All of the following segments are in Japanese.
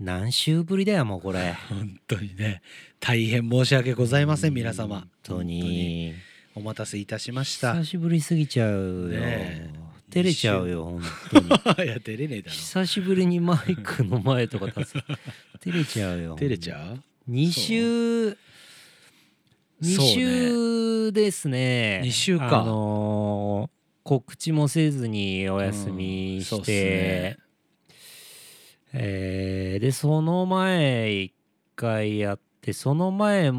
何週ぶりだよもうこれ。本当にね。大変申し訳ございません皆様。本当に。お待たせいたしました。久しぶりすぎちゃうよ、ねえ。照れちゃうよ本当に。いや照れねえだろ。久しぶりにマイクの前とか立つ 照れちゃうよ照れちゃう？2週2そうね。週ですね。二週か。あのー告知もせずにお休みして、ねえーでその前1回やってその前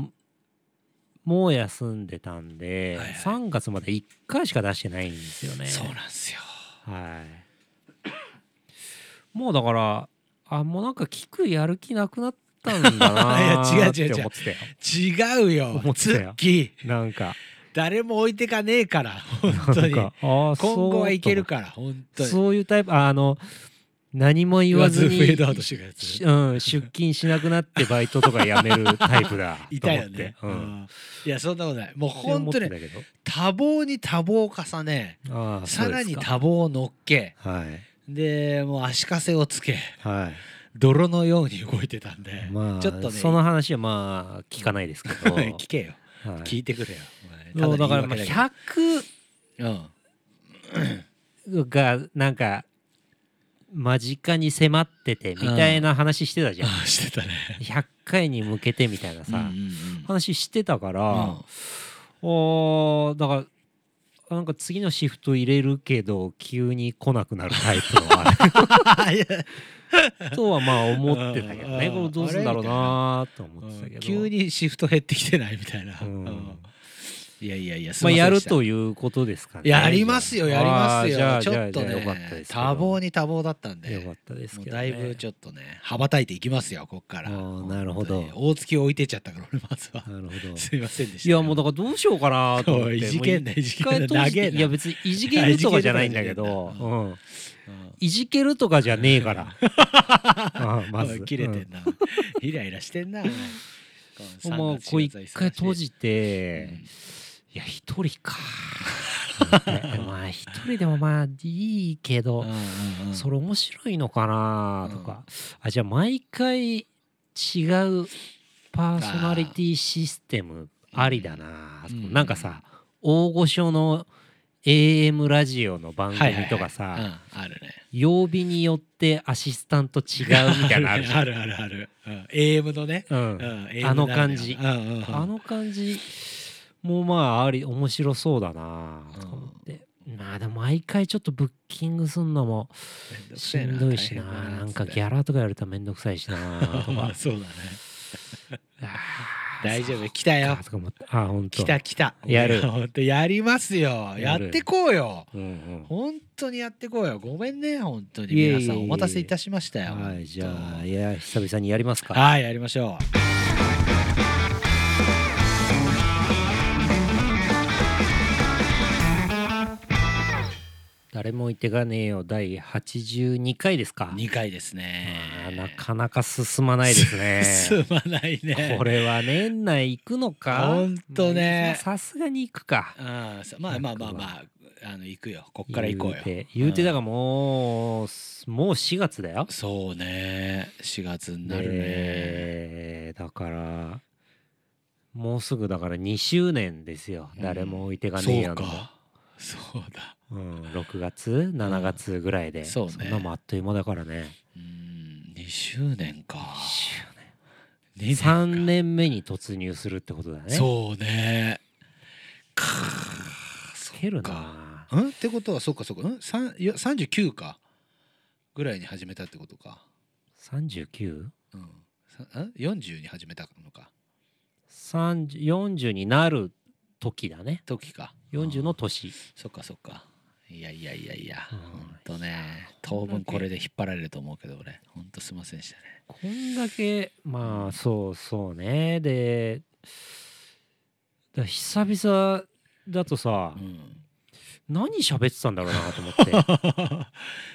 もう休んでたんで、はいはい。3月まで1回しか出してないんですよね。そうなんですよ。はい。もうだからあもうなんか聞くやる気なくなったんだないや違うーって違う。違う思ってたよ。違うよ思なんか。誰も置いてかねえから 本当に。今後はいけるかから本当に。そういうタイプああの何も言言わわずにうん、出勤しなくなってバイトとか辞めるタイプだいたよね、うん。いやそんなことない。もううん、本当に多忙に多忙を重ねさらに多忙を乗っけかはい。でもう足かせをつけはい。泥のように動いてたんで、まあちょっとねその話はまあ聞かないですけど、はい、聞けよ。聞いてくれよ、だからまあただ100言い訳だがなんか間近に迫っててみたいな話してたじゃん。してたね。100回に向けてみたいなさ、うんうんうん。話してたから、うん。おーだからなんか次のシフト入れるけど急に来なくなるタイプのあれ。とはまあ思ってたけどね。うん。これどうすんだろうなーと思ってたけど。急にシフト減ってきてないみたいな、うん。うんいやいやいやまあやるということですかね。やりますよやりますよ。ちょっとね多忙に多忙だったんでよかったですけど、ね、だいぶちょっとね羽ばたいていきますよこっから。なるほど。大月を置いてっちゃったから俺まずは。なるほど。すいませんでした。いやもうだからどうしようかなと思って。おいいじけんないいや別にいじけるとかじゃないんだけど、いじけるとかじゃねえんだうん、いじけるとかじゃねえから。あ まず。切れてんな、イライラしてんなもうこう一回閉じて、いや一人か。まあ一人でもまあいいけど、それ面白いのかなとか、あじゃあ毎回違うパーソナリティシステムありだな、うん。なんかさ大御所の AM ラジオの番組とかさ、あるね。曜日によってアシスタント違うみたいなのある あるあるある、うん、AM のね、あの感じならでは。うんうんうん。あの感じもまああり面白そうだなと思って、まあでも毎回ちょっとブッキングすんのもしんどいしな。なんかギャラとかやるとめんどくさいしなとか。ま あそうだね。大丈夫。来たよ。あ本当。来た来た。やる。本当やりますよ。やってこうよ。うんうん。本当にやってこうよ。ごめんね本当に。皆さんお待たせいたしましたよはいじゃあ本いや久々にやりますか。当はいやりましょ誰もいてがねえよ。第82回ですか。う2回ですあねーなかなか進まないですね。進まないね。これは年内行くのか？ほんとね。まあさすがに行くか。あまあまあまあまああの行くよ。こっから行こうよ。言うて言うてだからもう、もう4月だよ。そうね。4月になるね。でだからもうすぐだから2周年ですよ、うん誰も置いてがねえよの。そうか。そうだうん、6月7月ぐらいで、そうね。んなもんあっという間だからね。うん2周年か。2 23年。目に突入するってことだね。そうね。か蹴るか。なうん？ってことはそうかそうか。うん？さんいや39かぐらいに始めたってことか。39? うん。さん40に始めたのか。30 40になる時だね。時か。40の年。そっかそっかいやいやいやいやうん。ほんとね当分これで引っ張られると思うけど俺。ほんとすいませんでしたね。こんだけまあそうそうね。でだ久々だとさうん。何喋ってたんだろうなと思って。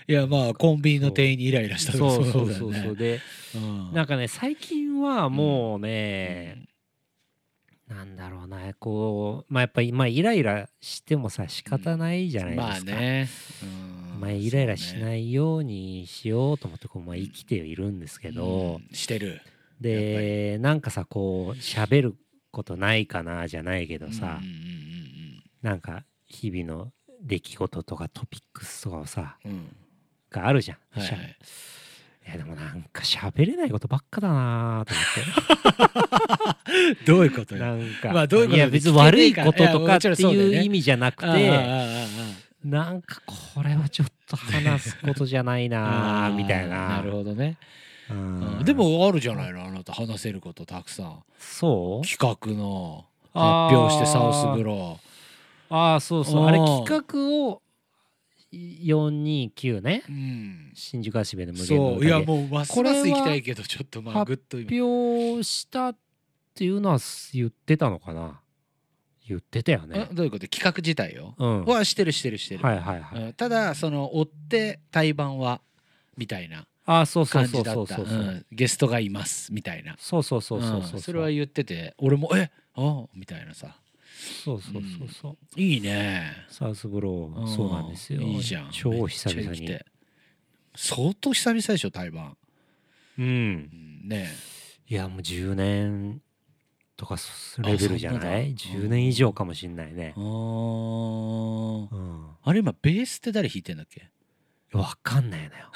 いやまあコンビニの店員にイライラしたそう。そうそうだよね。そうでうん。なんかね最近はもうね、なんだろうな。こうまあやっぱりまあイライラしてもさ仕方ないじゃないですか、まあね。うん。まあ、イライラしないようにしようと思ってこう、まあ、生きているんですけど、うん。してる。でなんかさこう喋ることないかなじゃないけどさ、うんうんなんか日々の出来事とかトピックスとかをさうん。うんうんがあるじゃん。はいはいいやでもなんか喋れないことばっかだなと思って。どういうことよ？なんか、まあどういうこと？や別に悪いこととかっていう意味じゃなくて、なんかこれはちょっと話すことじゃないなみたいな。なるほどね、でもあるじゃないのあなた話せることたくさん。そう？企画の発表してサウスブロああそうそう。あれ企画を429ね。ーうん。新宿足部の無限のそう。いやもうますこれはます行きたいけどちょっとまあグッと今発表したっていうのは言ってたのかな？言ってたよね。えどういうこと？企画自体を？うん。はしてるしてるしてる、はいはいはい。うん。ただその追って対バンはみたいなああそうそうそうそうそう。そううん。ゲストがいますみたいな。そうそうそうそうそう。うん。それは言ってて俺もえ？ああみたいなさそうそうそうそう。いいね。サウスブロうん。ーそうなんですよ。いいじゃん。超久々に。相当久々でしょ対バン、うん。うん、ね。いやもう10年とかレベルじゃない？10年以上かもしんないね。あー。うん。あれ今ベースって誰弾いてんだっけ？わかんないのよ。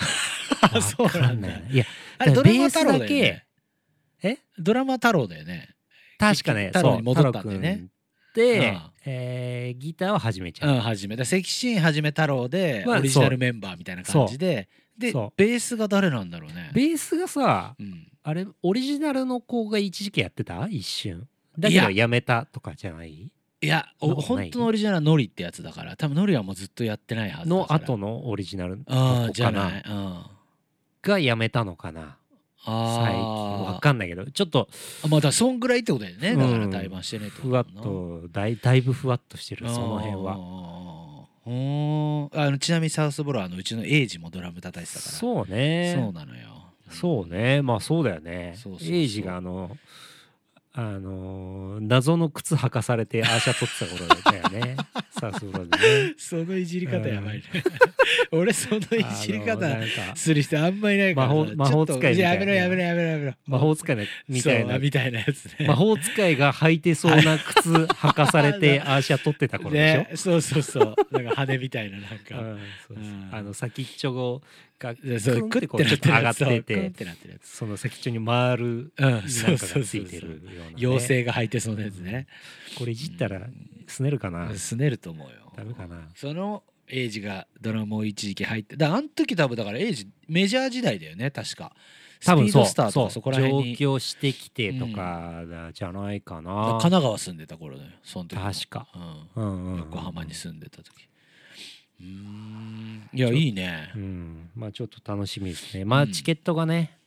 わかなんないの。いやあれドラマ太郎だよベースだね。けえ？ドラマ太郎だよね。確かね。太郎に戻ったんだよね。そうん。えーギターを始めちゃう、うん始め。た関真はじめ太郎でまあオリジナルメンバーみたいな感じで。でベースが誰なんだろうね。ベースがさうん。あれオリジナルの子が一時期やってた？一瞬。だけどいややめたとかじゃない？いや本当のオリジナルはノリってやつだから。多分ノリはもうずっとやってないはずだのから。後のオリジナルの子かな？じゃない、うん、あがやめたのかな？あ最近。わかんないけど。ちょっとまあだそんぐらいってことだよね。だからうん対バンしてねとふわっとだいだいぶふわっとしてるその辺は。はあのちなみにサウスボロはあのうちのエイジもドラム叩いてたから。そうね。そうなのよ。そうね。まあそうだよね。エイジがあのあのー謎の靴履かされてアーシャ取ってた頃だよね。サウスブローでね。そのいじり方やばいね。俺そのいじり方する人あんまいないからさ魔法魔法使いみたいやめろやめろやめろやめろ魔法使いみたいな。みたいなやつね魔法使いが履いてそうな靴履かされてアーシャ取ってた頃でしょ、ねそうそうそうなんか羽みたいななんうかあの先っちょがでそうクンってこうちょっと上がってて。ってなってるやつ。その先っちょに回るうんなんかがそうそうついてるような、ね、妖精が履いてそうなやつね。これいじったらすねるかな、すねると思うよ。ダメかな。そのエイジがドラムを一時期入ってだあの時多分だからエイジメジャー時代だよね確か。多分そう。スターとそう。かそこら辺上に京してきてとかだじゃないか神な、奈川住んでた頃だよその時も確か、うん。うんうんうん。横浜に住んでた時。うーんいやいいね。うん。まあちょっと楽しみですね。まあうんチケットがね、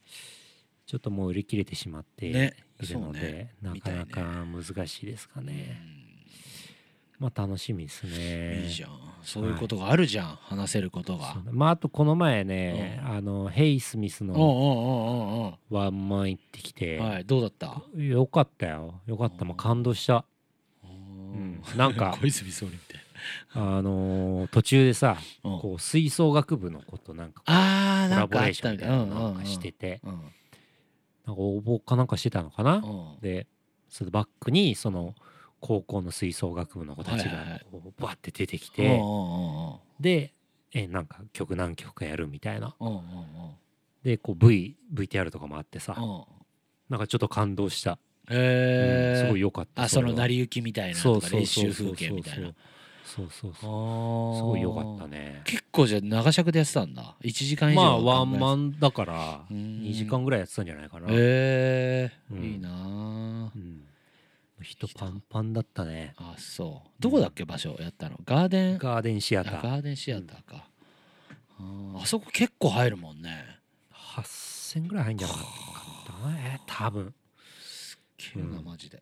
ちょっともう売り切れてしまっていねるので、そうね。なかなか難しいですかね。まあ楽しみですね。いいじゃん。そういうことがあるじゃん。話せることが。まああとこの前ね、あのヘイ・スミスのワンマン行ってきて、うはい。どうだった？よかったよ。よかった。もう感動した。うん。なんか小泉総理みたいあのー途中でさなうん。こう吹奏楽部のことなんかコラボレーションみたいなのなんかしてて。うんなんか応募かなんかしてたのかな？うん。でそのバックにその高校の吹奏楽部の子たちがこうバッて出てきてでえなんか曲何曲かやるみたいな。でこう V VTR とかもあってさなんかちょっと感動した、へえうんすごい良かった。あその成り行きみたいなそうとか練習風景みたいなそうそうそう。すすごい良かったね。結構じゃあ長尺でやってたんだ。1時間以上まあワンマンンだからうん。2時間ぐらいやってたんじゃないかな、へえうん。いいなあうん、人パンパンだったね。あそう。どこだっけ場所やったの？ガーデン？ガーデンシアあター。ガーデンシアターか。あー。あそこ結構入るもんね。8000ぐらい入んじゃなかったかな。えー多分。急なマジで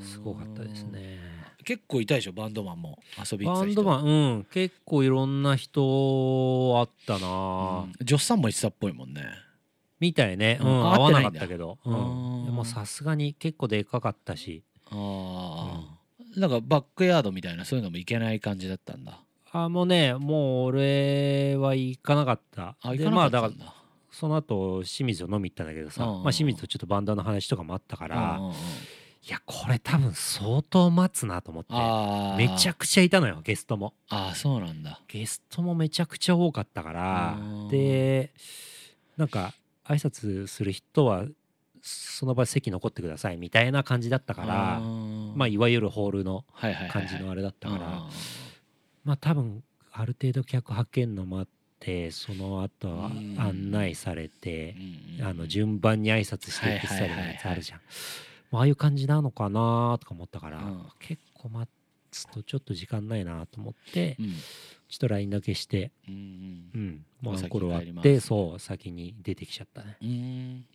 すごかったですね。結構いたでしょ？バンドマンも遊びバンドマンうん結構いろんな人あったな、うん。ジョスさんも言ってたっぽいもんね。みたいね、ううん。合わなかったけど、あうー。ん、でもさすがに結構でかかったし。ああ、なんかバックヤードみたいなそういうのもいけない感じだったんだ。あもうねもう俺は行かなかった。あ行かなかったんだ、でまあだからその後清水と飲み行ったんだけどさ、うんうんうん。まあ、清水とちょっとバンドの話とかもあったから、うんうんうんいやこれ多分相当待つなと思って。めちゃくちゃいたのよゲストも。あーそうなんだ。ゲストもめちゃくちゃ多かったから。うん。でなんか挨拶する人はその場で席残ってくださいみたいな感じだったからまあいわゆるホールのはいはいはいはい。感じのあれだったから、うんまあ多分ある程度客派遣の待ってその後案内されて、うんあの順番に挨拶していくスタイルのやはいはい。はいはいつああいう感じなのかなとか思ったから、うん。結構待つとちょっと時間ないなと思って、うん。ちょっと LINE だけして、うんうん、もうあの頃終帰ります。わってそう先に出てきちゃったね。うんうん。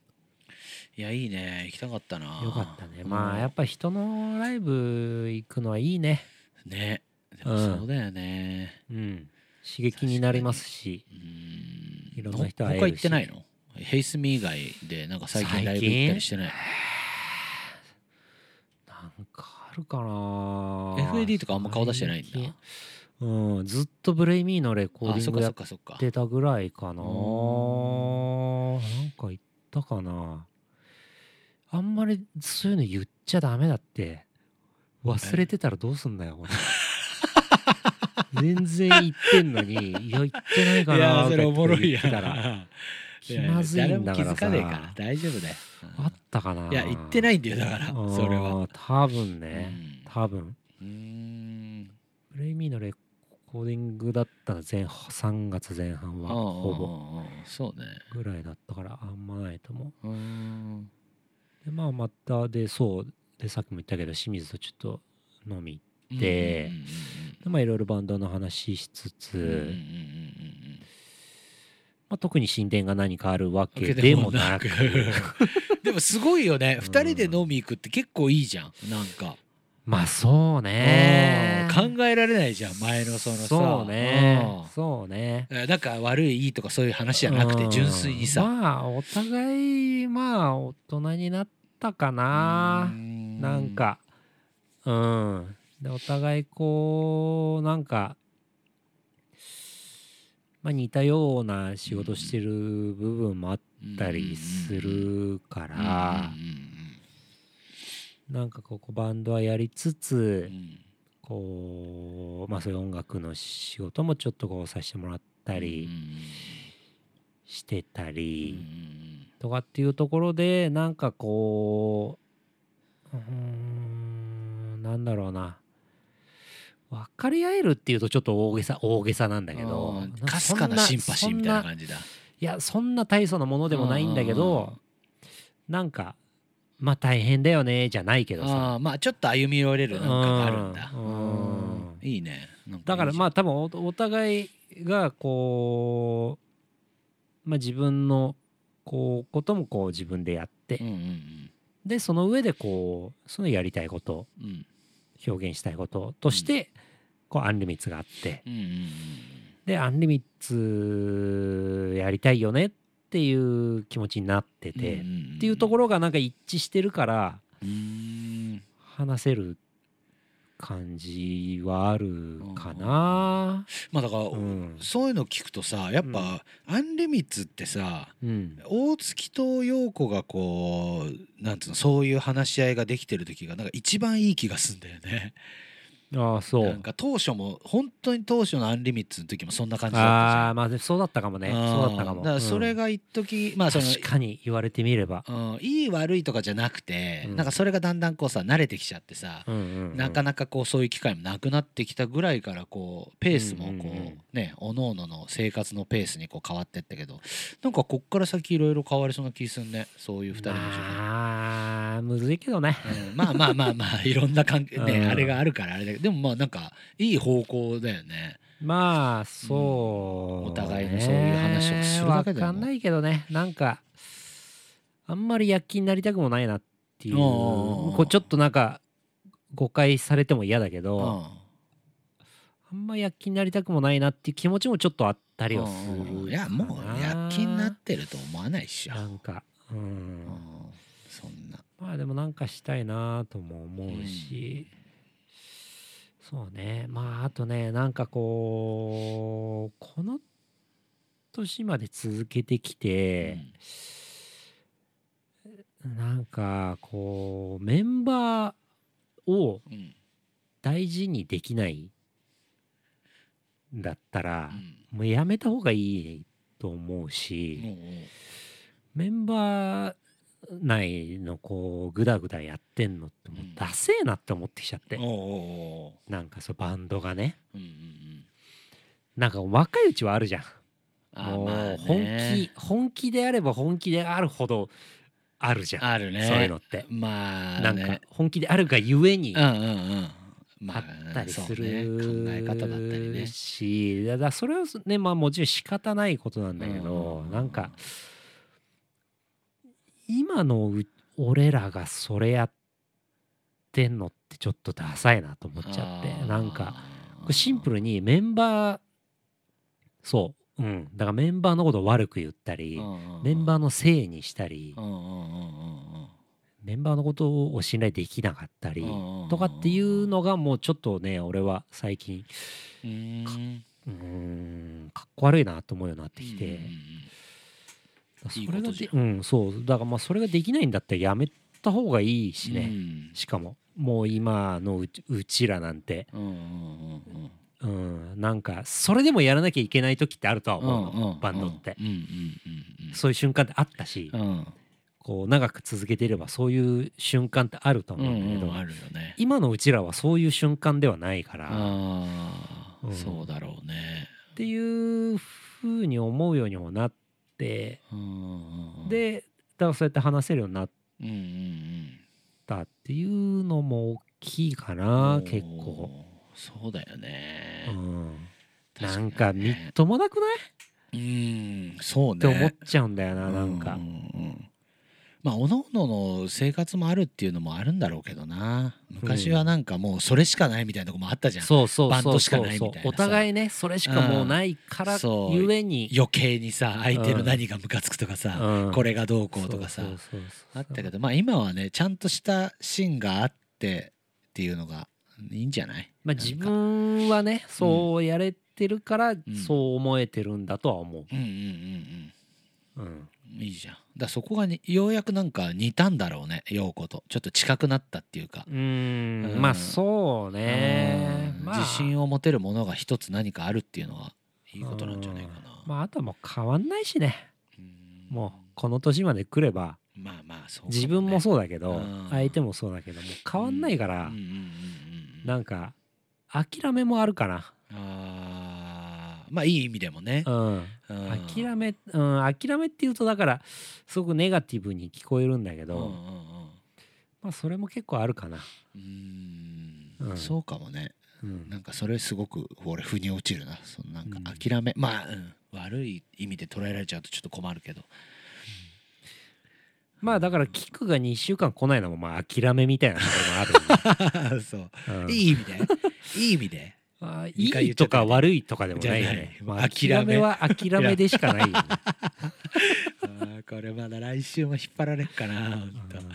いやいいね。行きたかったな。よかったね。うん。まあやっぱ人のライブ行くのはいいね。ね。でそうだよね。うん、刺激になりますし。うん。いろんな人会えるし。他行ってないの？ヘイスミ以外でなんか最近ライブ行ったりしてない？なんかあるかな。FAD とかあんま顔出してないんだ。うんずっとブレイミーのレコーディングやってたぐらいかな。うなんか言ったかな。あんまりそういうの言っちゃダメだって。忘れてたらどうすんだよ俺 全然言ってんのにいや言ってないかいなやそれおもろいやとか言ってたら気まずいんだからさ。誰も気づかねえから大丈夫だよ。うん。あったかな。いいや言ってないんだよだからそれは。うん多分うねん。多分。うーん。ブレイミーのレコーディングだったら前3月前半はほぼ。ぼそうね。ぐらいだったからあんまないと思うでまあまたでそう。でさっきも言ったけど清水とちょっと飲み行ででまあいろいろバンドの話しつつ、うんまあ、特に進展が何かあるわわけけでもなく。でもすごいよね。ん。二人で飲み行くって結構いいじゃん。なんか。まあそうね。うん。考えられないじゃん前のそのさ。そうね。うん。そうね。えなんか悪いいいとかそういう話じゃなくて純粋にさ。うんまあお互いまあ大人になったかな。なんか。うん。でお互いこうなんかまあ似たような仕事してる部分もあったりするからなんかここバンドはやりつつこうまあそういう音楽の仕事もちょっとこうさせてもらったりしてたりとかっていうところでなんかこううんなんだろうな。分かり合えるっていうとちょっと大げさ大げさなんだけどうん。かすかなシンパシーみたいなじ感じだ。いやそんな大層なものでもないんだけどなんかまあ大変だよねじゃないけどあさーまあちょっと歩み寄れるなんかがあるんだ。いいね。だからまああ多分おお互いがこう、まあ、自分のこうこともこう自分でやって、でその上でこうそのやりたいことうんうん表現したいこととして、こうアンリミッツがあって。でアンリミッツやりたいよねっていう気持ちになってて、っていうところろがなんか一致してるからうん。話せる感じはあるかな。まあだからうんそういうの聞くとさやっうんぱアンリミッツってさうん大月と陽子がこうなんつうのそういう話し合いができてる時がなんか一番いい気がすんだよね。ああそう。なんか当初も本当に当初のアンリミッツの時もそんな感じだったじゃん。ああまあそうだったかもね。そうだったかもだからそれが、が一時まあその確かに言われてみれば、うん。いい悪いとかじゃなくて、うん。なんかそれがだんだんこうさ慣れてきちゃってさ、うんうんうん。なかなかこうそういう機会もなくなってきたぐらいからこうペースもこう、うんうんうん。ねおののの生活のペースにこう変わってったけどなんかこっから先いろいろ変わりそうな気すんね。そういう二人の時間、まあむずいけどね。うん。まあまあまあまあいろんな関係ね、うん。あれがあるからあれだけどでもまあなんかいい方向だよね。まあそう、お互いのそういう話をするだけでもわかんないけどね。なんかあんまり躍起になりたくもないなっていう。こうちょっとなんか誤解されても嫌だけど、うん。あんま躍起になりたくもないなっていう気持ちもちょっとあったりはするいやもう躍起になってると思わないっしょ。なんかうん、うん。そんな。まあでもなんかしたいなとも思うし、そうね。まああとねなんかこうこの年まで続けてきて、なんかこうメンバーをうん。大事にできないんだったらう、ん。もうやめた方がいいと思うし、おうおうメンバー内のこうグダグダやってんのってもううん。ダセえなって思ってきちゃって、おうなんかそうバンドがね。うんうんうん。なんか若いうちはあるじゃん。あもうまあ本ね気本気であれば本気であるほどあるじゃん、あるね。そういうのって、まあなんかね本気であるがゆえにうんうんうん。まあったりするね、考え方だったりね。しだからそれはねまあもちろん仕方ないことなんだけど、うなんか今のう俺らがそれやってんのってちょっとダサいなと思っちゃってなんかシンプルにメンバーそううん。だからメンバーのことを悪く言ったりメンバーのせいにしたりメンバーのことを信頼できなかったりとかっていうのがもうちょっとね俺は最近うん。うんかっこ悪いなと思うようになってきて、いいことうんそう。だからまあそれができないんだったらやめた方がいいしうんね、しかも。もう今のうちうちらなんて、うんうんうんうん。うん、なんかそれでもやらなきゃいけない時ってあるとは思う。の、バンドって、うんうんうんうん。そういう瞬間ってあったし、うん。こう長く続けていればそういう瞬間ってあるとうん思うんだけど、うんあるよね。今のうちらはそういう瞬間ではないから、っああうん。そうだろうね。ていうふうに思うようにもなっでだからそうやって話せるようになったっていうのも大きいかな結構、そうだよね。うん、なんかみっともなくない？うんそうね。って思っちゃうんだよななんか。うんまあおののの生活もあるっていうのもあるんだろうけどな。昔はなんかもうそれしかないみたいなとこもあったじゃん、そうそうバンそう。ドしかないみたいなさ。お互いねそれしかもうないからゆえに。余計にさ相手の何がムカつくとかさ、うん。これがどうこうとかさあったけど。まあ今はねちゃんとした芯があってっていうのがいいんじゃない？まあ自分はねそうやれてるからん。そう思えてるんだとは思う。んうんうんう、うん、うんいいじゃん。だそこがにようやくなんか似たんだろうね陽子と。ちょっと近くなったっていうか。うーん。うん。まあそうね。うん。まあ。自信を持てるものが一つ何かあるっていうのはいいことなんじゃないかな、まああとはもう変わんないしね。うん。もうこの年まで来れば。まあまあそうかね。自分もそうだけどうん。相手もそうだけどもう変わんないからなんか諦めもあるかな。あー。まあいい意味でもね。う、んうん。諦めうん諦めっていうとだからすごくネガティブに聞こえるんだけどうんうんうん。まあそれも結構あるかな。うーん。うん。そうかもね。うん。なんかそれすごく俺腑に落ちるな。そのなんかうん。諦め、まあ、うん、悪い意味で捉えられちゃうとちょっと困るけど。まあだからキックが2週間来ないのもまあ諦めみたいなところもあるん そう。いい意味で。いい意味であー二回いいとか悪いとかでもないよね。まあ、諦めは諦め。でしかないよね。あーこれまだ来週も引っ張られっかなほんと。うん。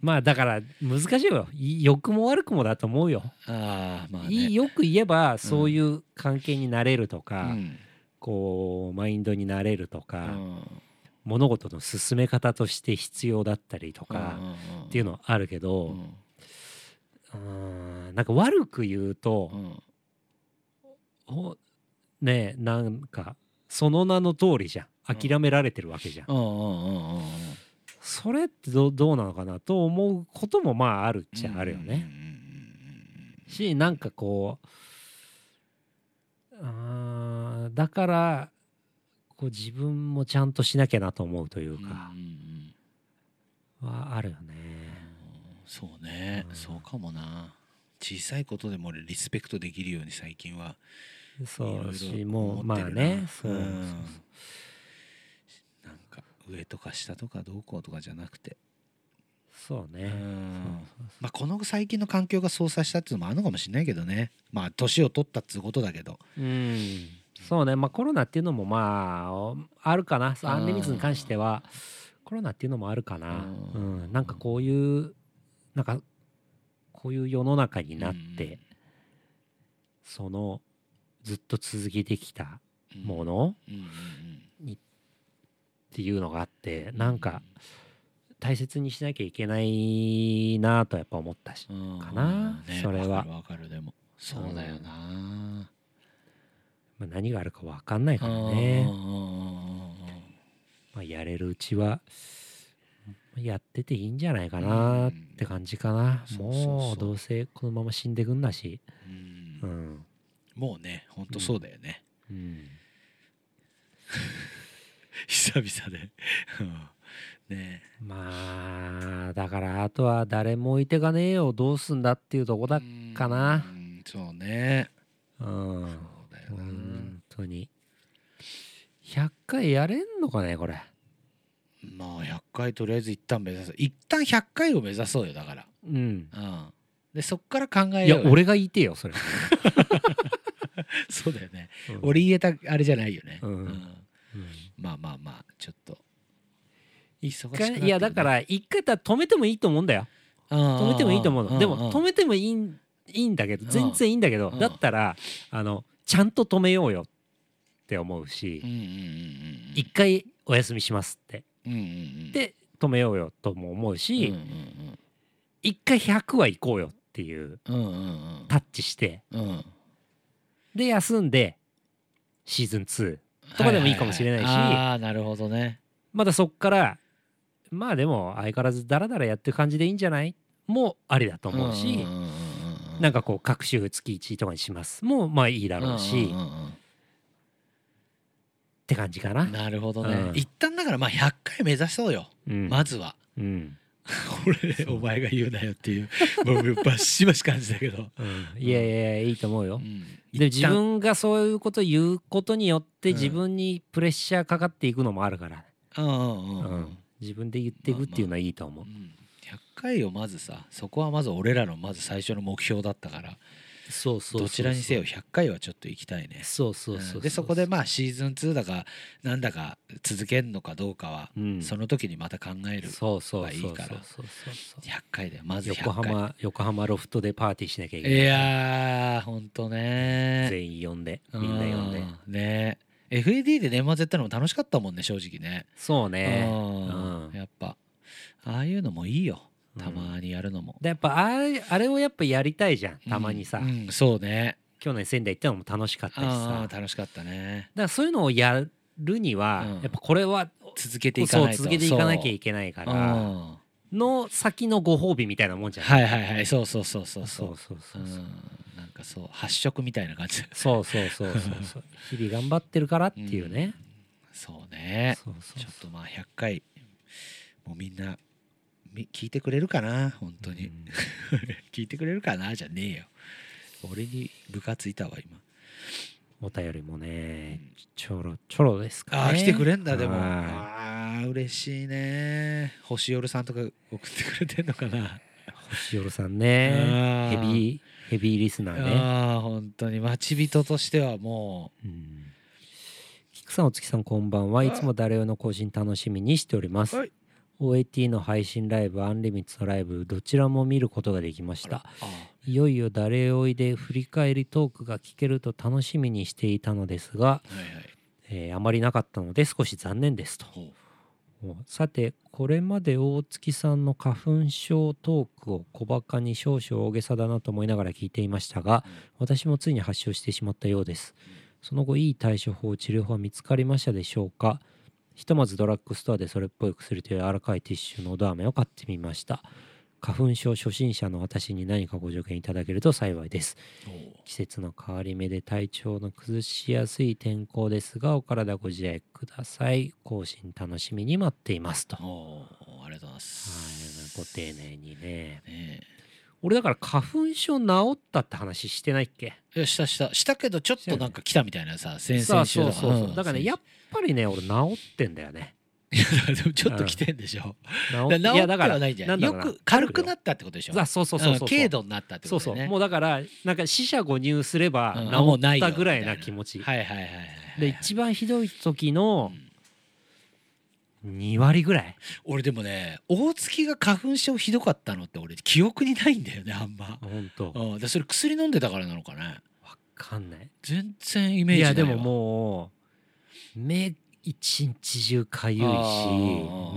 まあだから難しいよ。い良くも悪くもだと思うよ。ああまあね。よく言えばそういう関係になれるとか、うん。こうマインドになれるとうか、ん。物事の進め方として必要だったりとか、っていうのはあるけうど、んうん。なんか悪く言うとう、んほねえなんかその名の通りじゃん。諦められてるわけじゃん、それってどどうなのかなと思うこともまああるっちゃあるよね、しなんかこうあーだからこう自分もちゃんとしなきゃなと思うというかはあるよねそうね、うん。そうかもな。小さいことでも俺リスペクトできるように最近はそういしもうまあね。そうそう。うん。なんか上とか下とかどうこうとかじゃなくて、そうね、まあこの最近の環境が操作したっていうのもあるのかもしれないけどね。まあ年を取ったっつうことだけど。うん。そうね。まあコロナっていうのもまああるかな。アンリミッツに関しては。コロナっていうのもあるかな。ううんん。なんかこういうなんかこういう世の中になって、そのずっと続けてきたものにっていうのがあってなんか大切にしなきゃいけないなとやっぱ思ったしかな、ね、それは。わかるでもそうだよな、まあ、何があるか分かんないからね。まあ、やれるうちはやってていいんじゃないかなって感じかな、もうどうせこのまま死んでくんだし、うん、もうねほんとそうだよね、うん、久々で。ね。まあだからあとは誰も置いてかねえよ。どうすんだっていうとこだかな。そうね。うん。そうだよな。本当に。100回やれんのかねこれまあ100回とりあえず一旦目指す。一旦100回を目指そうよだから。うん、うん、でそっから考えよういや俺が言いてよそれ。そうだよね、うん、俺言えたあれじゃないよね、うん、うん、まあまあまあちょっと。忙しいやだから一回たら止めてもいいと思うんだよ。止めてもいいと思うの。でも止めてもいいいいんだけど全然いいんだけどだったらあのちゃんと止めようよって思うし一回お休みしますって。で止めようよとも思うし一回100は行こうよっていうタッチしてで休んでシーズン2とかでもいいかもしれないし、ああなるほどね。まだそっからまあでも相変わらずダラダラやってる感じでいいんじゃない？もありだと思うしなんかこう各週月1とかにします。もうまあいいだろうしって感じかな。なるほどね、うん、一旦だからまあ100回目指そうよ、うん、まずは、うん、俺お前が言うなよっていうもうバシバシ感じだけど、うん、いやいやいいと思うよ、で自分がそういうこと言うことによって自分にプレッシャーかかっていくのもあるから、うん自分で言っていくっていうのはいいと思う、まあまあ、100回をまずさそこはまず俺らのまず最初の目標だったからそうそうどちらにせよ100回はちょっと行きたいね。そうそうそう、でそこでまあシーズン2だかなんだか続けるのかどうかは、うん、その時にまた考えるがいいから。100回でまず横浜横浜ロフトでパーティーしなきゃいけないいやーほんとね。全員呼んで。みんな呼んで。ね。FAD で年末やったのも楽しかったもんね正直ね。そうね、うん、やっぱ。ああいうのもいいよたまにやるのも、でやっぱあれあれをやっぱやりたいじゃん。たまにさ、うん。うんそうね去年仙台行ったのも楽しかったしさ。楽しかったね。だからそういうのをやるには、うん。やっぱこれは続けていかないと。続けていかなきゃいけないからの先のご褒美みたいなもんじゃない、はいはいはい。そうそうそうそうそう。そうそう、なんかそう発色みたいな感じ。そうそうそうそうそう。日々頑張ってるからっていうね、そうね。そうそうちょっとまあ100回もうみんな聞いてくれるかな本当に、うん、聞いてくれるかなじゃねえよ。俺に部活いたわ今。お便りもねちょろちょろですか、ね、ああ来てくれんだでも。ああ嬉しいね。星夜さんとか送ってくれてんのかな。星夜さんね。ヘビーヘビーリスナーね。ああ本当に。待ち人としてはもう、うん、菊さんお月さんこんばんは。いつも誰よの更新楽しみにしております、はい OAT の配信ライブアンリミッツのライブどちらも見ることができました。いよいよ誰おいで振り返りトークが聞けると楽しみにしていたのですが、はいはい、えー、あまりなかったので少し残念ですとさてこれまで大月さんの花粉症トークを小バカに少々大げさだなと思いながら聞いていましたが、私もついに発症してしまったようです、その後いい対処法治療法は見つかりましたでしょうか？ひとまずドラッグストアでそれっぽい薬と柔らかいティッシュのど飴を買ってみました。花粉症初心者の私に何かご助言いただけると幸いです。季節の変わり目で体調の崩しやすい天候ですがお体ご自愛ください。更新楽しみに待っていますと。ありがとうございます。ご丁寧にね。ね俺だから花粉症治ったって話してないっけ？いやしたした。したけどちょっとなんか来たみたいなさ先々週そうそうそうだからねやっぱりね俺治ってんだよね。いやでもちょっと来てんでしょ、うん、治ってはないじゃん。よく軽くなったってことでしょ。あそうそうそうそう軽度になったってこと、ね、そうそう。もうだからなんか死者誤入すれば治ったぐらいな気持ち、はいはいはい、で一番ひどい時の、2割ぐらい？俺でもね大月が花粉症ひどかったのって俺記憶にないんだよねあんま。本当。うん。でそれ薬飲んでたからなのかねわかんない。全然イメージないわ。いやでももう目一日中かゆいし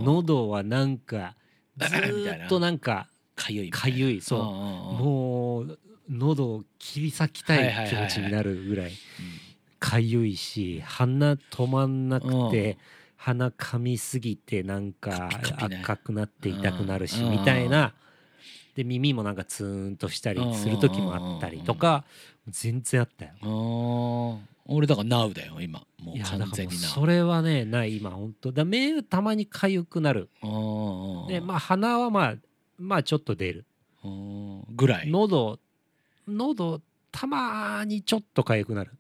喉はなんかずっとなんかかゆいかゆいそう。ももう喉を切り裂きたはい気持ちになるぐらいかゆいし鼻止まんなくて鼻噛みすぎてなんか赤くなって痛くなるしみたいなで耳もなんかツーンとしたりする時もあったりとか全然あったよ。俺だから NOW だよ今もう完全にそれはねない今本当だ目たまにかゆくなるでまあ鼻はまあまあちょっと出るぐらい喉喉たまにちょっとかゆくなる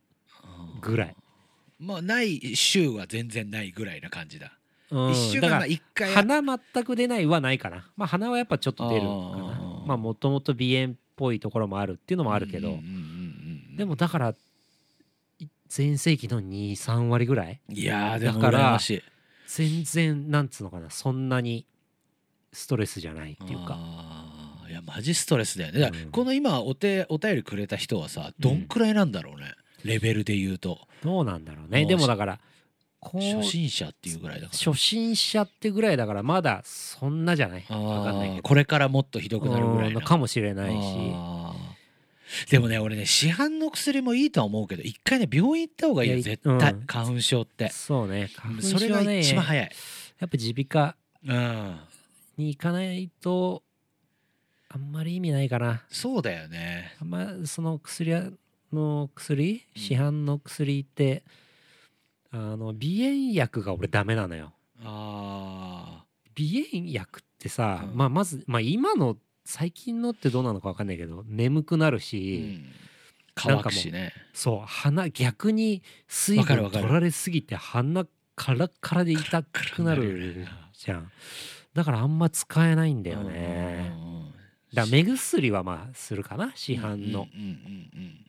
ぐらい、まあない週は全然ないぐらいな感じだ。うん。一週間だからが一回。鼻全く出ないはないかな。まあ鼻はやっぱちょっと出るかな。まあもともと鼻炎っぽいところもあるっていうのもあるけど、でもだからい全盛期の23割ぐらい？いやーでもだから全然なんつうのかな。そんなにストレスじゃないっていうか。いやマジストレスだよね。だからうん。この今お手お便りくれた人はさどんくらいなんだろうね、レベルで言うと。どうなんだろうね。でもだから初心者っていうぐらいだから。初心者ってぐらいだからまだそんなじゃない？あわかんないけど。ーこれからもっとひどくなるぐらいなうんかもしれないし。でもね俺ね市販の薬もいいとは思うけど一回ね病院行った方がいいよ絶対、うん。花粉症って。そうね。花粉それが症ね一番早い、やっぱ耳鼻科うん、に行かないとあんまり意味ないかな。そうだよね。あんまその薬屋の薬？うん。市販の薬ってあの鼻炎薬が俺ダメなのよ。あ鼻炎薬ってさ、うん。まあ、まず、まあ、今の最近のってどうなのか分かんないけど眠くなるー、うし、ん、乾くしね。そう鼻逆に水かるわかる。取られすぎて鼻カラッカラで痛くなるじゃん。だからあんま使えないんだよね。うんうんうん。だから目薬はまあするかな？市販の。うんうんうんうん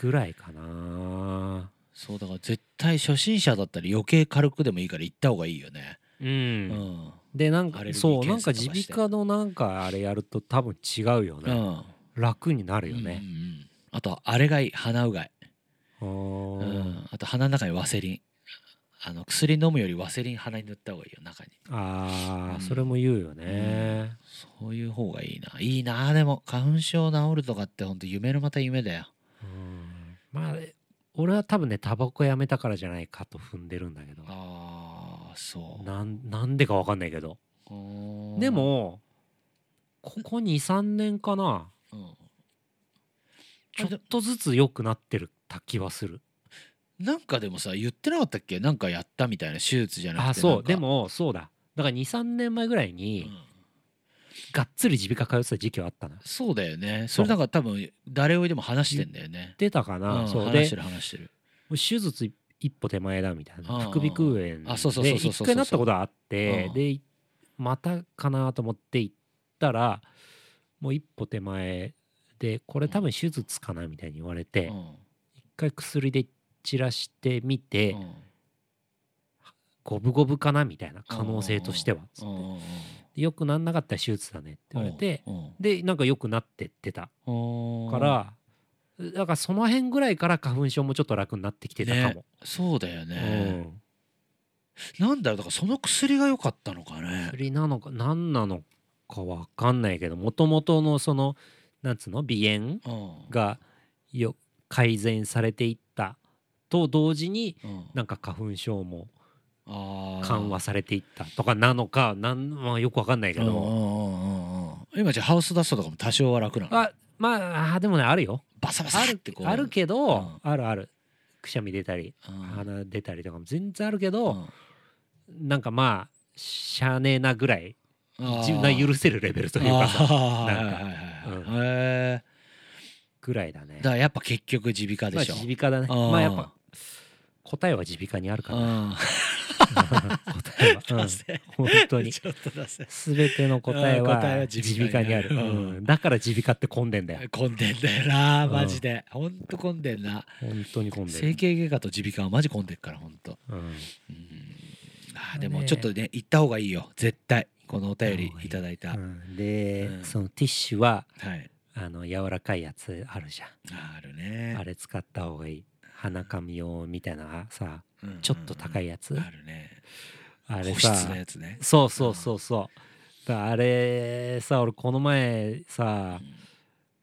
ぐらいかな。そうだから絶対初心者だったら余計軽くでもいいから行った方がいいよね。うん、うん。でなんかそうなんか耳鼻科のなんかあれやると多分違うよね、うん。楽になるようんうんうね、ん。あとあれがいい鼻うがい、あうーん、あと鼻の中にワセリン。あの薬飲むよりワセリン鼻に塗った方がいいよ中に。あー、うん。それも言うよね、そういう方がいいな。いいな。でも花粉症治るとかってほんと夢のまた夢だよ。うんまあ俺は多分ねタバコやめたからじゃないかと踏んでるんだけど。ああそう。なんなんでか分かんないけど。うんでもここ23年かな。うん。ちょっとずつ良くなってるた気はする。なんかでもさ言ってなかったっけ？なんかやったみたいな手術じゃなくて。あそう。でもそうだ。だから23年前ぐらいに、うんがっつり耳鼻科通ってた時期はあったな。そうだよね。それなんか多分誰をいでも話してんだよね。出たかな、うんそうで。話してる話してる。手術一歩手前だみたいな。うん副鼻腔炎あそうそうそうでそうそう。一回なったことはあってうん。でまたかなと思って行ったらもう一歩手前でこれ多分手術かなみたいに言われてうん。一回薬で散らしてみてうん。五分五分かなみたいな可能性としてはつって。うんうんうん。でよくなんなかったら手術だねって言われてうんでなんか良くなってってた。うん。からだからその辺ぐらいから花粉症もちょっと楽になってきてたかも。そうだようね、ん。なんだろうだからその薬が良かったのかね。薬なのか何なのかわかんないけどもともとのそのなんつうの鼻炎うん。がよ改善されていったと同時にうん。なんか花粉症も緩和されていったとかなのかなん、まあ、よくわかんないけど、今じゃあハウスダストとかも多少は楽なの？あまああでもねあるよ。バサバサあるってこう。あるけど、うん。あるある。くしゃみ出たりうん。鼻出たりとかも全然あるけうど、ん。なんかまあしゃあねえなぐらい自分が許せるレベルというかさぐらいだね。だからやっぱ結局耳鼻科まあでしょ？耳鼻科だね。まあやっぱ答えは耳鼻科にあるからうん答えは、うん。本当に。全ての答えは耳耳鼻科にある。うん。だから耳鼻科って混んでんだよ。混んでんだよなマジで。ほんと混んでんな。本当に混んで整る、形外科と耳鼻科はマジ混んでるからほんとうん、うん。あでもちょっとね行った方がいいよ。絶対。このお便りいただいた、うん、で、うん、そのティッシュは、はい、あの柔らかいやつあるじゃん。あるね。あれ使った方がいい。鼻かみ用みたいなさ、ちょっと高いやつ？あるね。あれさ。やつね。そうそうそうそう。あれさ俺この前さ、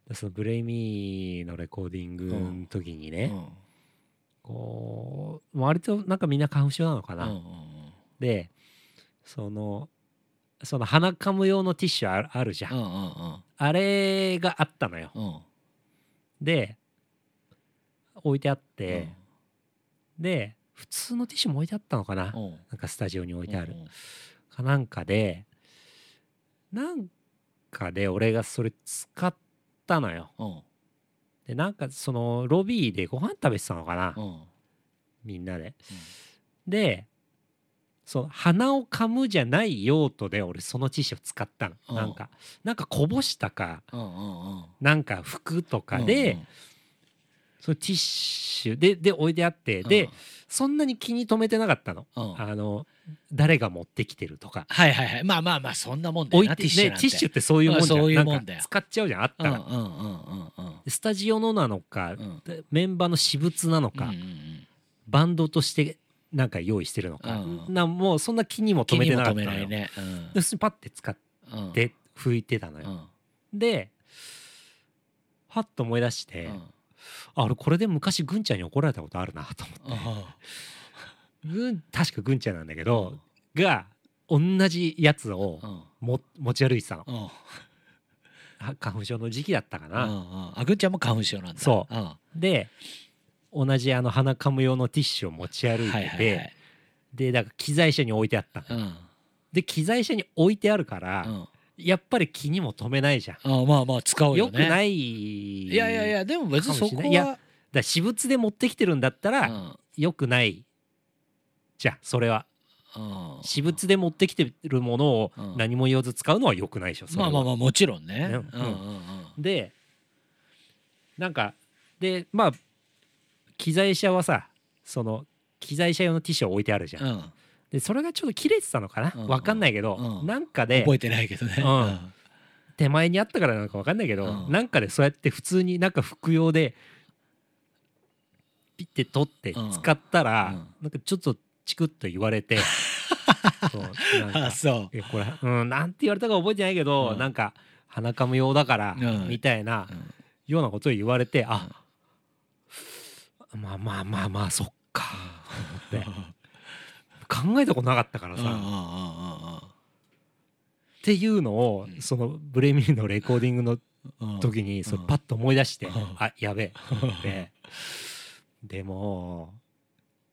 うん、そのブレイミーのレコーディングの時にね、うん、こう割となんかみんな花粉症なのかな、うんうんうん、でそのその鼻かむ用のティッシュああるじゃん、うんうんうん、あれがあったのよ、うん、で置いてあって、うん、で普通のティッシュも置いてあったのかな、うん、なんかスタジオに置いてある、かなんかでなんかで俺がそれ使ったのよ、でなんかそのロビーでご飯食べてたのかな、みんなで、でその鼻を噛むじゃない用途で俺そのティッシュを使ったの、うん、なんかなんかこぼしたか、うんうんうん、なんか服とかで、うんうん、そのティッシュ。でで置いてあって、うん、でそんなに気に留めてなかったの、うん、あの誰が持ってきてるとか。はいはいはい。まあまあまあそんなもんだよなティッシュ、ね、ティッシュってそういうもんじゃん、うん、なんか使っちゃうじゃんあったら、うんうんうんうん、スタジオのなのか、メンバーの私物なのか、うんうんうん、バンドとしてなんか用意してるのか、うん、なもうそんな気にも留めてなかったのよ、ねうん、で普通にパッて使って拭いてたのよ、うん、ではっと思い出して、うん、あ俺これで昔ぐんちゃんに怒られたことあるなと思って。ぐん確かぐんちゃんなんだけど、が同じやつをも、持ち歩いてたの。花粉症の時期だったかな。あぐんちゃんも花粉症なんだ。そう。で同じあの鼻かむ用のティッシュを持ち歩いてて、でだから機材車に置いてあった、うん、で機材車に置いてあるから、うん、やっぱり気にも留めないじゃん。あまあまあ使うよ、ね、よくないいやいやいやでも別にそこはいやだ私物で持ってきてるんだったら、うん、よくないじゃあそれは。私物で持ってきてるものを何も言わず使うのはよくないでしょ、まあまあまあもちろんね、うんうんうん。うん、でなんかでまあ機材車はさその機材車用のティッシュを置いてあるじゃん、うん、でそれがちょっと切れてたのかな、うん、分かんないけど、うん、なんかで覚えてないけどね、手前にあったからなのか分かんないけど、うん、なんかでそうやって普通になんか服用でピッて取って使ったら、なんかちょっとチクッと言われて そうなんかそう。これ、うん、なんて言われたか覚えてないけど、うん、なんか鼻かむ用だから、みたいな、ようなことを言われてあまあまあまあまあそっかって考えたことなかったからさ。っていうのをそのブレミーのレコーディングの時にそパッと思い出してあやべえ。ってでも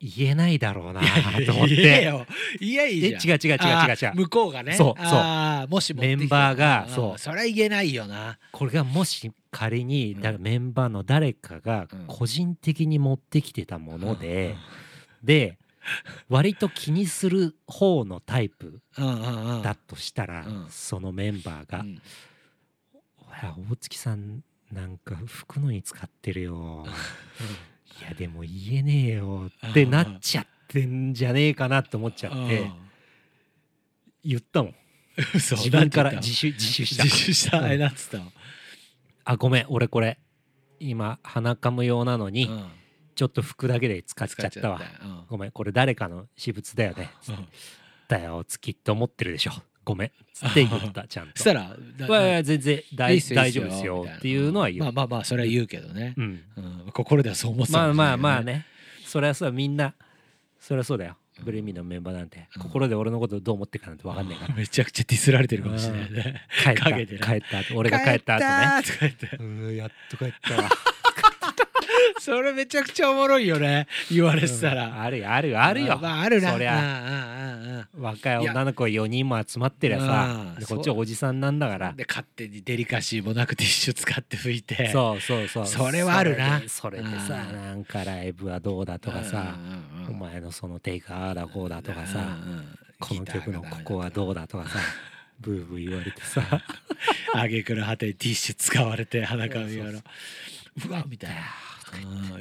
言えないだろうなと思って。言えよ。言えいいじゃん。違う違う違う違う違う。向こうがね。そうそう。もしメンバーがそう。それは言えないよな。これがもし仮にだメンバーの誰かが個人的に持ってきてたもので、で 割と気にする方のタイプだとしたら、そのメンバーが「大月さんなんか拭くのに使ってるよ」いやでも言えねえよ。ってなっちゃってんじゃねえかなって思っちゃって言ったもん。自分から自首自首した。自首した。えなっつったあごめん。俺これ今鼻かむ用なのに、ちょっと拭くだけで使っちゃったわ、ごめんこれ誰かの私物だよね、だよ月って思ってるでしょ。ごめんつって言ったちゃんと。したら全然大大丈夫ですよっていうのは言う。まあまあまあそれは言うけどね、うん。心ではそう思ってたまあまあまあね。それはさみんなそれはそうだよ。ブレミーのメンバーなんて、心で俺のことどう思ってるかなんて分かんないから。めちゃくちゃディスられてるかもしれないね。帰った帰った後俺が帰った後ね。うんやっと帰ったわそれめちゃくちゃおもろいよね。言われてたら、うん、あるあるあるよ、まあ、あるな。そりゃ。若い女の子4人も集まってりゃさこっちはおじさんなんだから。で勝手にデリカシーもなくティッシュ使って拭いて。そうそうそうそれはあるな。それでさなんかライブはどうだとかさお前のそのテイクああだこうだとかさこの曲のここはどうだとかさブーブー言われてさ。あげくの果てにティッシュ使われて裸見よの。うわみたいな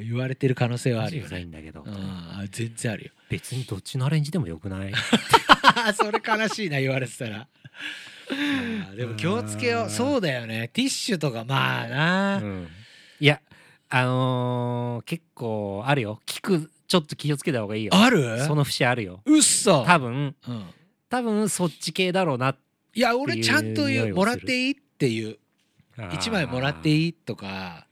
言われてる可能性はあるよマジうざいねんだけど。全然あるよ。別にどっちのアレンジでもよくない。それ悲しいな言われてたら。でも気をつけよう。そうだよね。ティッシュとかまあな、うん。いやあのー結構あるよ。聞くちょっと気をつけた方がいいよ。ある？その節あるよ。うっそ多分。うん、多分そっち系だろうないや俺ちゃんと言う。もらっていいっていう。1枚もらっていいいとか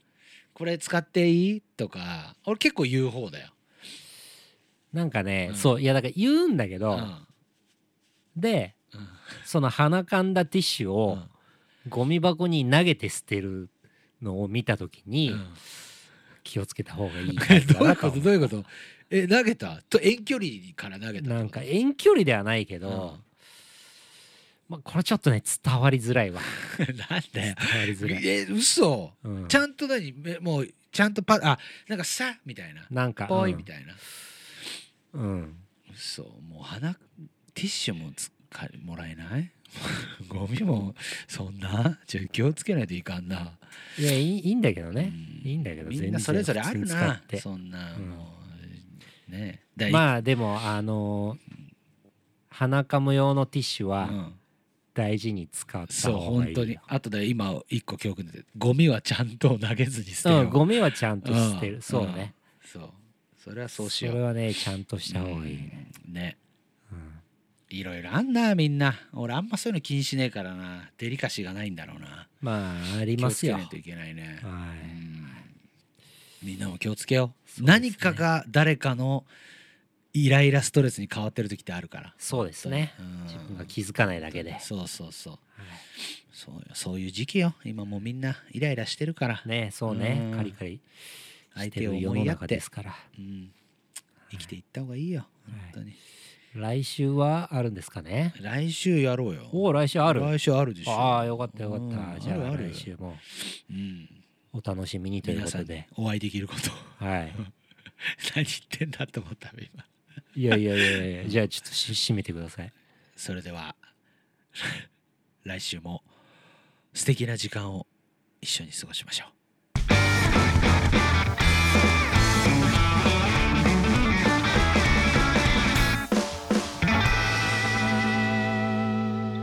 これ使っていい？とか。俺結構言う方だよ、なんかね、うん。そういやだから言うんだけど、うん。でうん。その鼻かんだティッシュうをん。ゴミ箱に投げて捨てるのを見た時にうん。気をつけた方がいいえ どういうこと？と。どういうこと？え投げた？と遠距離から投げたってことなんか遠距離ではないけど、まあ、これちょっとね伝わりづらいわ。う んなんだよ。伝わりづらい、え嘘。うん。ちゃんと何？めもうちゃんとパあなんかさ？みたいな。なんかぽいみたいな。うん、うん嘘。もう鼻ティッシュもつかもらえない？ゴミもそんな？ちょ気をつけないといかんな、いやいいいいんだけどね、うん。いいんだけどみん全然なそれぞれあるなって。そんな。うん。もうね。まあでもあの鼻かむ用のティッシュはうん大事に使ったそう方がいいよ本当に。あとで今一個教訓でゴミはちゃんと投げずに捨てよう。ん、ゴミはちゃんと捨てる、ん。そうね、そう。それはそうしそよう。れはねちゃんとした方がいい、うん。ね。うん。いろいろあんなみんな。俺あんまそういうの気にしねえからな。デリカシーがないんだろうな。まああり気をますよ。つけないといけないね。はうん。みんなも気をつけよう。ね。何かが誰かのイライラストレスに変わってる時ってあるから。そうですね。うん自分が気づかないだけで、そうそうそう。はそうよ。そういう時期よ。今もうみんなイライラしてるから。いねそうね。うん。カリカリ相手を思いやって中ですから。うん。生きていった方がいいよ。本当に。来週はあるんですかね？来週やろうよ。おお来週ある。来週あるでしょ。ああよかったよかうん。ったじゃあ来週も。うん。お楽しみにという皆さんにことでお会いできること。はい。何言ってんだと思った今いやいやいやいやじゃあちょっとし締めてください。それでは 来週も素敵な時間を一緒に過ごしましょう。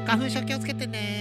花粉症気をつけてね